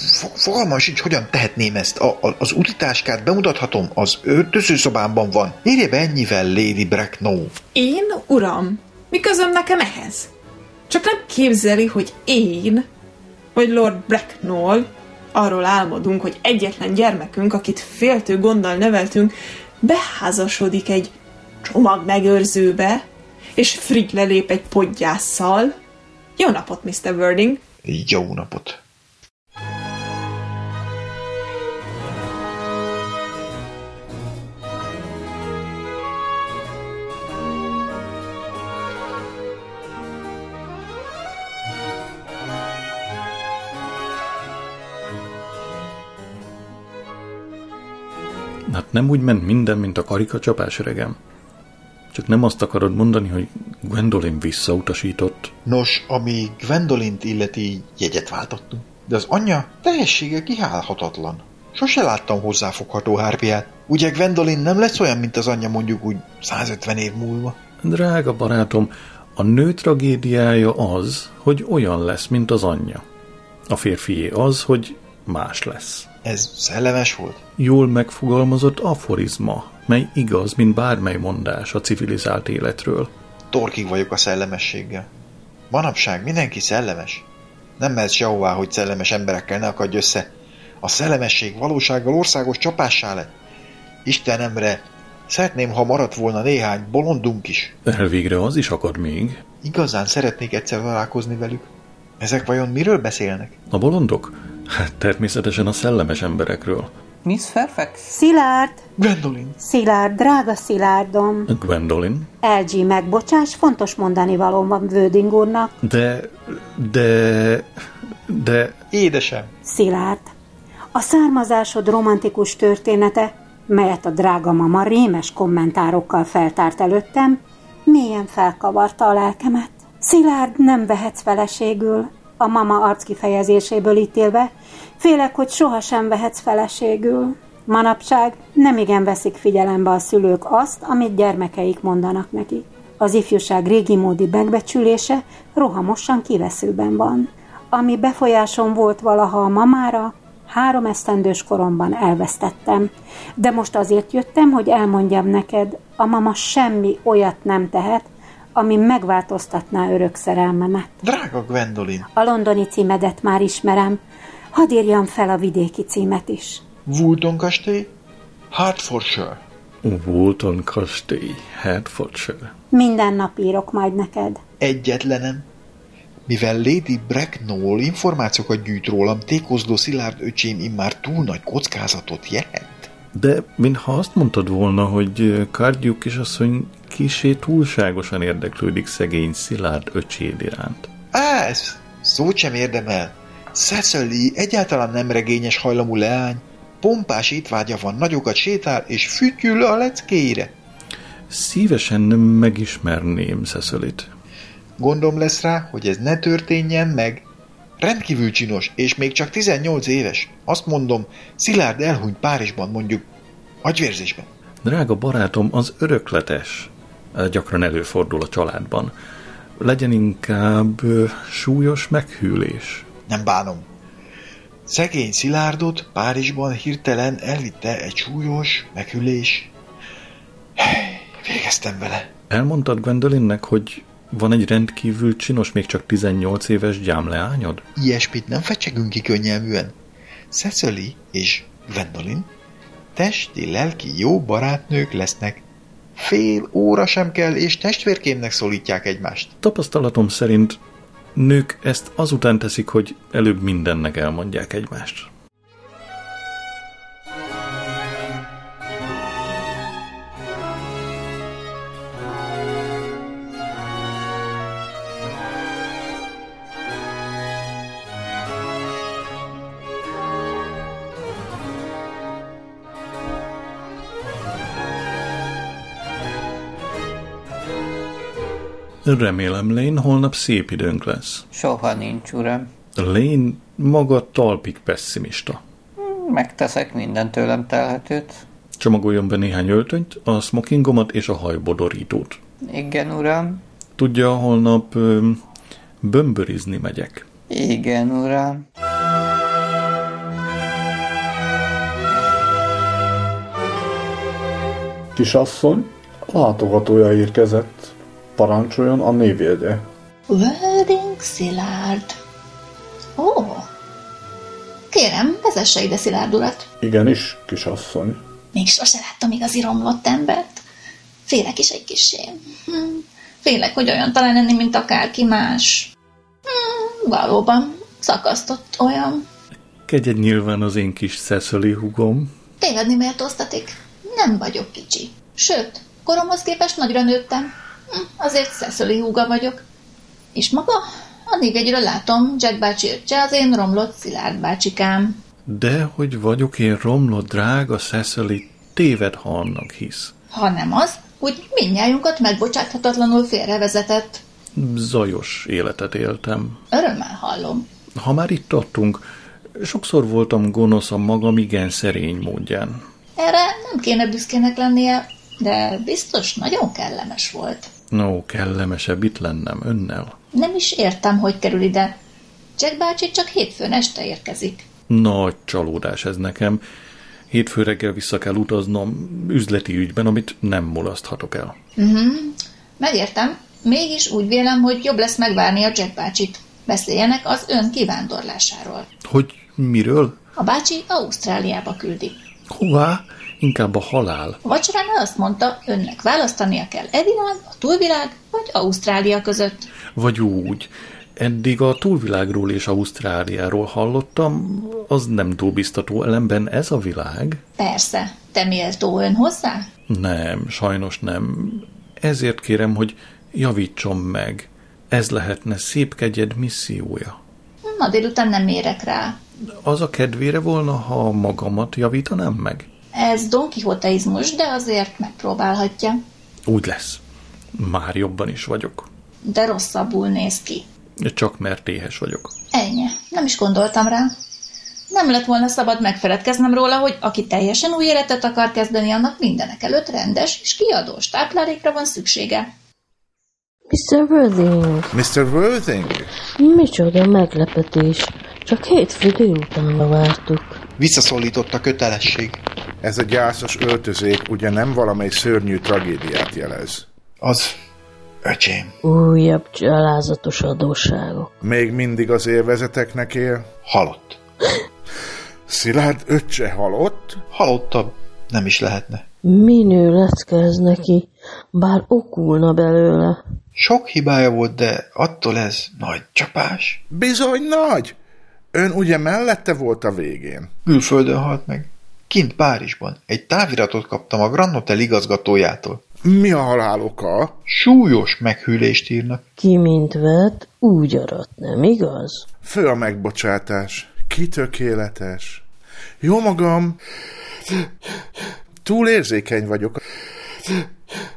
S5: Fo- Fogalmam sincs, hogyan tehetném ezt. A, a, az útitáskát bemutathatom, az öltözőszobámban van. Írja be ennyivel, Lady Bracknell.
S9: Én, uram, mi közöm nekem ehhez? Csak nem képzeli, hogy én, vagy Lord Bracknell, arról álmodunk, hogy egyetlen gyermekünk, akit féltő gonddal neveltünk, beházasodik egy csomag megőrzőbe, és Frick lelép egy podgyásszal. Jó napot, Mr. Wording!
S5: Jó napot.
S3: Nem úgy ment minden, mint a karikacsapás regem. Csak nem azt akarod mondani, hogy Gwendolyn visszautasított.
S5: Nos, ami Gwendolint illeti, jegyet váltottunk. De az anyja teljessége kihálhatatlan. Sose láttam hozzáfogható hárpiát. Ugye Gwendolyn nem lesz olyan, mint az anyja mondjuk úgy 150 év múlva?
S3: Drága barátom, a nő tragédiája az, hogy olyan lesz, mint az anyja. A férfié az, hogy más lesz.
S5: Ez szellemes volt?
S3: Jól megfogalmazott aforizma, mely igaz, mint bármely mondás a civilizált életről.
S5: Torkig vagyok a szellemességgel. Manapság mindenki szellemes. Nem mehetsz sehová, hogy szellemes emberekkel ne akadj össze. A szellemesség valósággal országos csapássá lett. Istenemre, szeretném, ha maradt volna néhány bolondunk is.
S3: Elvégre az is akad még.
S5: Igazán szeretnék egyszer találkozni velük. Ezek vajon miről beszélnek?
S3: A bolondok? Hát természetesen a szellemes emberekről.
S4: Miss Fairfax?
S10: Szilárd!
S5: Gwendolyn!
S10: Szilárd, drága Szilárdom!
S3: Gwendolyn?
S10: LG megbocsás, fontos mondani valóm van Vőding úrnak.
S3: De, de, de...
S5: Édesem!
S10: Szilárd, a származásod romantikus története, melyet a drága mama rémes kommentárokkal feltárt előttem, mélyen felkavarta a lelkemet. Szilárd, nem vehetsz feleségül, a mama arckifejezéséből ítélve, félek, hogy sohasem vehetsz feleségül. Manapság nem igen veszik figyelembe a szülők azt, amit gyermekeik mondanak neki. Az ifjúság régi módi megbecsülése rohamosan kiveszőben van. Ami befolyásom volt valaha a mamára, három esztendős koromban elvesztettem. De most azért jöttem, hogy elmondjam neked, a mama semmi olyat nem tehet, ami megváltoztatná örök szerelmemet.
S5: Drága Gwendolyn!
S10: A londoni címedet már ismerem, hadd írjam fel a vidéki címet is.
S5: Woolton kastély, Hertfordshire.
S3: Woolton kastély, Hertfordshire.
S10: Minden nap írok majd neked.
S5: Egyetlenem. Mivel Lady Bracknell információkat gyűjt rólam, tékozló Szilárd öcsém immár túl nagy kockázatot jelent.
S3: De mintha azt mondtad volna, hogy Kárgyú kisasszony kisé túlságosan érdeklődik szegény Szilárd öcséd iránt.
S5: Á, ez szót sem érdemel. Cecily egyáltalán nem regényes hajlamú leány. Pompás étvágya van, nagyokat sétál, és fütyül a leckéire.
S3: Szívesen megismerném Cecilit.
S5: Gondom lesz rá, hogy ez ne történjen meg. Rendkívül csinos, és még csak 18 éves. Azt mondom, Szilárd elhunyt Párizsban, mondjuk agyvérzésben.
S3: Drága barátom, az örökletes. Gyakran előfordul a családban. Legyen inkább ö, súlyos meghűlés.
S5: Nem bánom. Szegény Szilárdot Párizsban hirtelen elvitte egy súlyos meghűlés. Végeztem vele.
S3: Elmondtad Gwendolynnek, hogy van egy rendkívül csinos, még csak 18 éves gyámleányod?
S5: Ilyesmit nem fecsegünk ki könnyelműen. Cecily és Gwendolyn testi, lelki jó barátnők lesznek. Fél óra sem kell, és testvérkémnek szólítják egymást.
S3: Tapasztalatom szerint nők ezt azután teszik, hogy előbb mindennek elmondják egymást. Remélem, Lane, holnap szép időnk lesz.
S4: Soha nincs, uram.
S3: Lane maga talpig pessimista.
S4: Megteszek minden tőlem telhetőt.
S3: Csomagoljon be néhány öltönyt, a smokingomat és a hajbodorítót.
S4: Igen, uram.
S3: Tudja, holnap ö, bömbörizni megyek.
S4: Igen, uram.
S6: Kisasszony, látogatója érkezett. Parancsoljon a névjegye.
S8: Welding Szilárd. Ó, kérem, vezesse ide Szilárd urat.
S6: Igenis, kisasszony.
S8: Még sose láttam igazi romlott embert. Félek is egy kissé. Hm. Félek, hogy olyan talán lenni, mint akárki más. Hm, valóban, szakasztott olyan.
S3: Kegyed nyilván az én kis Cecily hugom.
S8: Tévedni méltóztatik. Nem vagyok kicsi. Sőt, koromhoz képest nagyra nőttem. Azért Cecily húga vagyok. És maga? A névjegyről látom, Jack bácsi öccse az én romlott Szilárd bácsikám.
S3: De hogy vagyok én romlott, drága Cecily, téved, ha annak hisz.
S8: Ha nem az, hogy mindnyájunkat megbocsáthatatlanul félrevezetett.
S3: Zajos életet éltem.
S8: Örömmel hallom.
S3: Ha már itt tartunk, sokszor voltam gonosz a magam igen szerény módján.
S8: Erre nem kéne büszkének lennie, de biztos nagyon kellemes volt.
S3: No, kellemesebb itt lennem önnel.
S8: Nem is értem, hogy kerül ide. Jack bácsi csak hétfőn este érkezik.
S3: Nagy csalódás ez nekem. Hétfő reggel vissza kell utaznom üzleti ügyben, amit nem mulaszthatok el.
S8: Uh-huh. Megértem. Mégis úgy vélem, hogy jobb lesz megvárni a Jack bácsit. Beszéljenek az ön kivándorlásáról.
S3: Hogy miről?
S8: A bácsi Ausztráliába küldi.
S3: Hová? Inkább a halál.
S8: A vacsorán azt mondta, önnek választania kell Edinán, a túlvilág vagy Ausztrália között.
S3: Vagy úgy. Eddig a túlvilágról és Ausztráliáról hallottam, az nem túl biztató, ellenben ez a világ?
S8: Persze. Te méltó ön hozzá?
S3: Nem, sajnos nem. Ezért kérem, hogy javítson meg. Ez lehetne szép kegyed missziója.
S8: Ma délután nem érek rá.
S3: Az a kedvére volna, ha magamat javítanám meg?
S8: Ez Don Quixoteizmus, de azért megpróbálhatja.
S3: Úgy lesz. Már jobban is vagyok.
S8: De rosszabbul néz ki.
S3: Csak mert éhes vagyok.
S8: Ennyi. Nem is gondoltam rá. Nem lett volna szabad megfeledkeznem róla, hogy aki teljesen új életet akar kezdeni, annak mindenek előtt rendes és kiadós táplálékra van szüksége.
S7: Mr. Worthing,
S11: Mr. Worthing?
S7: micsoda meglepetés. Csak hétfő délutánra vártuk.
S5: Visszaszólított a kötelesség.
S11: Ez a gyászos öltözék ugye nem valamely szörnyű tragédiát jelez.
S5: Az, öcsém,
S7: Újabb gyalázatos adósságok.
S11: Még mindig az élvezeteknek él?
S5: halott.
S11: Szilárd öccse halott?
S5: Halottabb nem is lehetne.
S7: Minő leckez neki, bár okulna belőle.
S5: Sok hibája volt, de attól ez nagy csapás.
S11: Bizony nagy! Ön ugye mellette volt a végén.
S5: Külföldön halt meg. Kint Párizsban. Egy táviratot kaptam a Grand Hotel igazgatójától.
S11: Mi a halál oka?
S5: Súlyos meghűlést írnak.
S7: Ki mint vett, úgy arat, nem igaz?
S11: Fő a megbocsátás. Kitökéletes. Jó magam. Túl érzékeny vagyok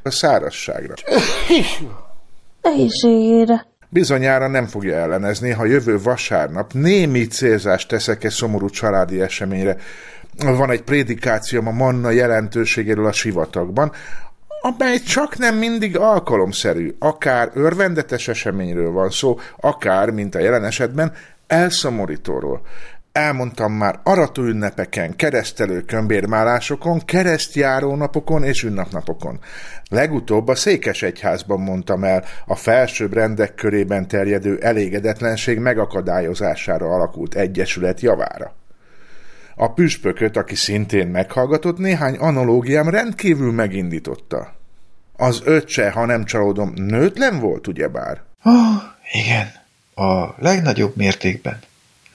S11: a szárazságra.
S7: Egészségére.
S11: Bizonyára nem fogja ellenezni, ha jövő vasárnap némi célzást teszek egy szomorú családi eseményre. Van egy prédikációm a manna jelentőségéről a sivatagban, amely csak nem mindig alkalomszerű. Akár örvendetes eseményről van szó, akár, mint a jelen esetben, elszomorítóról. Elmondtam már arató ünnepeken, keresztelő kömbérmálásokon, keresztjáró napokon és ünnapnapokon. Legutóbb a Székes Egyházban mondtam el a felsőbb rendek körében terjedő elégedetlenség megakadályozására alakult egyesület javára. A püspököt, aki szintén meghallgatott, néhány analógiám rendkívül megindította. Az öccse, ha nem csalódom, nőtlen volt, ugyebár?
S5: Ah, igen. A legnagyobb mértékben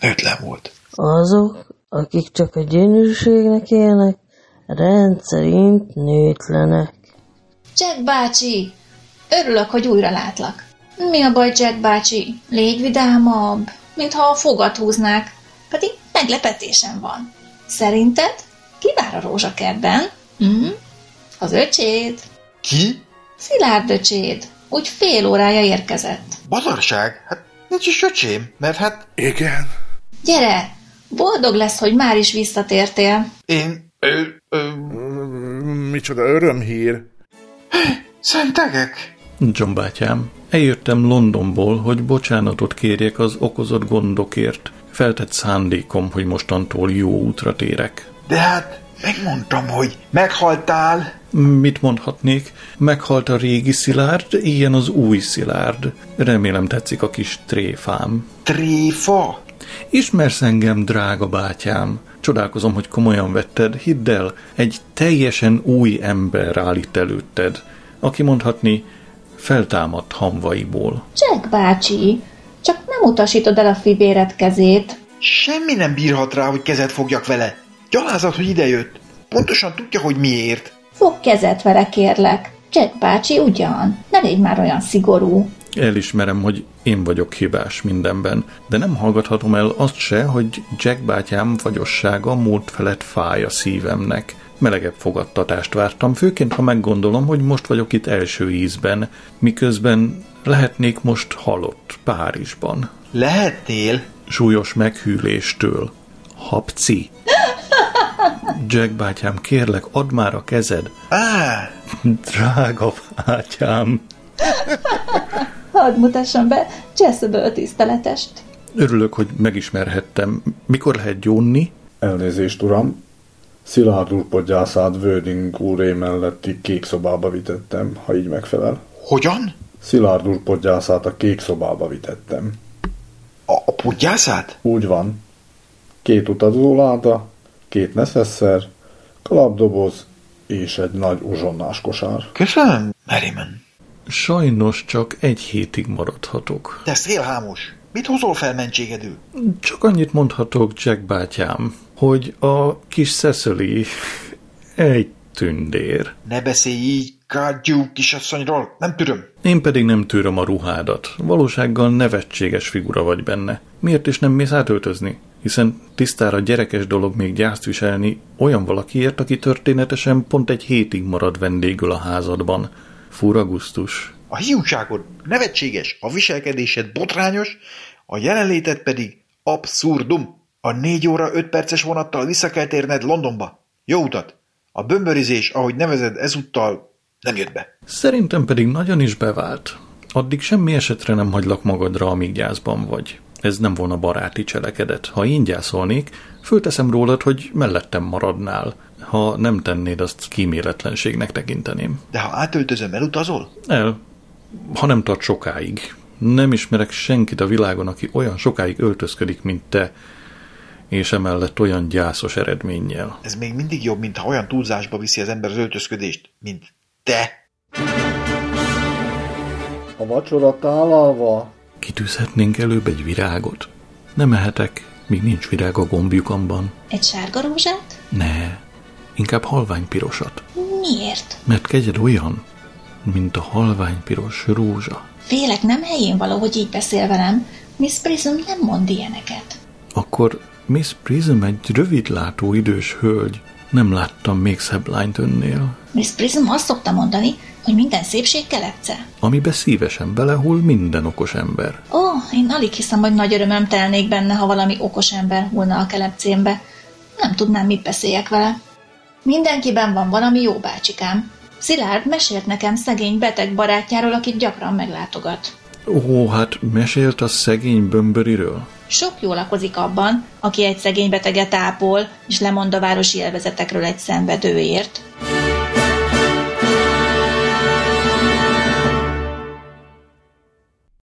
S5: nőtlen volt.
S7: Azok, akik csak a gyönyörűségnek élnek, rendszerint nőtlenek.
S8: Jack bácsi! Örülök, hogy újra látlak. Mi a baj, Jack bácsi? Légy vidámabb, mintha a fogat húznák. Pedig meglepetésem van. Szerinted ki vár a rózsakertben? Hm? Az öcséd.
S5: Ki?
S8: Szilárd öcséd. Úgy fél órája érkezett.
S5: Bazarság? Hát nincs is öcsém, mert hát
S11: Igen.
S8: Gyere! Boldog lesz, hogy már is visszatértél.
S5: én... Ö, ö,
S11: Micsoda örömhír.
S5: szentegek!
S3: John bátyám, eljöttem Londonból, hogy bocsánatot kérjek az okozott gondokért. Feltett szándékom, hogy mostantól jó útra térek.
S5: De hát megmondtam, hogy meghaltál.
S3: Mit mondhatnék? Meghalt a régi szilárd, ilyen az új szilárd. Remélem tetszik a kis tréfám.
S5: Tréfa?
S3: Ismersz engem, drága bátyám? Csodálkozom, hogy komolyan vetted. Hidd el, egy teljesen új ember áll itt előtted, aki mondhatni feltámadt hamvaiból.
S8: Jack bácsi, csak nem utasítod el a fivéred kezét.
S5: Semmi nem bírhat rá, hogy kezet fogjak vele. Gyalázat, hogy idejött. Pontosan tudja, hogy miért.
S8: Fog kezet vele, kérlek. Jack bácsi ugyan. Ne légy már olyan szigorú.
S3: Elismerem, hogy én vagyok hibás mindenben, de nem hallgathatom el azt se, hogy Jack bátyám fagyossága múlt felett fáj a szívemnek. melegebb fogadtatást vártam, főként ha meggondolom, hogy most vagyok itt első ízben, miközben lehetnék most halott Párizsban.
S5: Lehetnél?
S3: Súlyos meghűléstől. Hapci. Jack bátyám, kérlek, add már a kezed.
S5: Á,
S3: Drága bátyám.
S8: Hadd mutassam be Cseszöből tiszteletest.
S3: Örülök, hogy megismerhettem. Mikor lehet gyónni?
S6: Elnézést, uram. Szilárd úr podgyászát Wörding úré melletti kék szobába vitettem, ha így megfelel.
S5: hogyan?
S6: Szilárd úr podgyászát a kék szobába vitettem.
S5: A, a podgyászát?
S6: Úgy van. Két utazóláda, két neszesszer, kalapdoboz és egy nagy uzsonnás kosár.
S5: Köszönöm, Merriman.
S3: Sajnos csak egy hétig maradhatok.
S5: Te szélhámos. Mit hozol fel mentségedül?
S3: Csak annyit mondhatok, Jack bátyám, hogy a kis Cecily egy tündér.
S5: Ne beszélj így, kágyú kisasszonyról, nem tudom.
S3: Én pedig nem tűröm a ruhádat. Valósággal nevetséges figura vagy benne. Miért is nem mész átöltözni? Hiszen tisztára gyerekes dolog még gyászt viselni olyan valakiért, aki történetesen pont egy hétig marad vendégül a házadban. Fura gusztus.
S5: A hiúságod nevetséges, a viselkedésed botrányos, a jelenléted pedig abszurdum. A négy óra öt perces vonattal vissza kell térned Londonba. Jó utat! A bömbörizés, ahogy nevezed ezúttal, nem jött be.
S3: Szerintem pedig nagyon is bevált. Addig semmi esetre nem hagylak magadra, amíg gyászban vagy. Ez nem volna baráti cselekedet. Ha én gyászolnék, fölteszem rólad, hogy mellettem maradnál. Ha nem tennéd, azt kíméletlenségnek tekinteném.
S5: De ha átöltözöm, elutazol?
S3: El, ha nem tart sokáig. Nem ismerek senkit a világon, aki olyan sokáig öltözködik, mint te, és emellett olyan gyászos eredménnyel.
S5: Ez még mindig jobb, mint ha olyan túlzásba viszi az ember az öltözködést, mint te.
S6: A vacsora tálalva,
S3: Kitűzhetnénk előbb egy virágot? Nem ehetek, míg nincs virág a gombjukamban.
S8: Egy sárga rózsát?
S3: Ne, inkább halványpirosat.
S8: Miért?
S3: Mert kegyed olyan, mint a halványpiros rózsa.
S8: Félek nem helyén való, hogy így beszél velem. Miss Prism nem mond ilyeneket.
S3: Akkor Miss Prism egy rövidlátó idős hölgy. Nem láttam még szebb lányt önnél.
S8: Miss Prism azt szokta mondani, hogy minden szépség kelepce.
S3: Amibe szívesen belehull minden okos ember.
S8: Ó, én alig hiszem, hogy nagy örömöm telnék benne, ha valami okos ember hullna a kelepcémbe. Nem tudnám, mit beszéljek vele. Mindenkiben van valami jó bácsikám. Szilárd mesélt nekem szegény beteg barátjáról, akit gyakran meglátogat.
S3: Ó, hát mesélt a szegény bömböriről?
S8: Sok jó lakozik abban, aki egy szegény beteget ápol, és lemond a városi élvezetekről egy szenvedőért.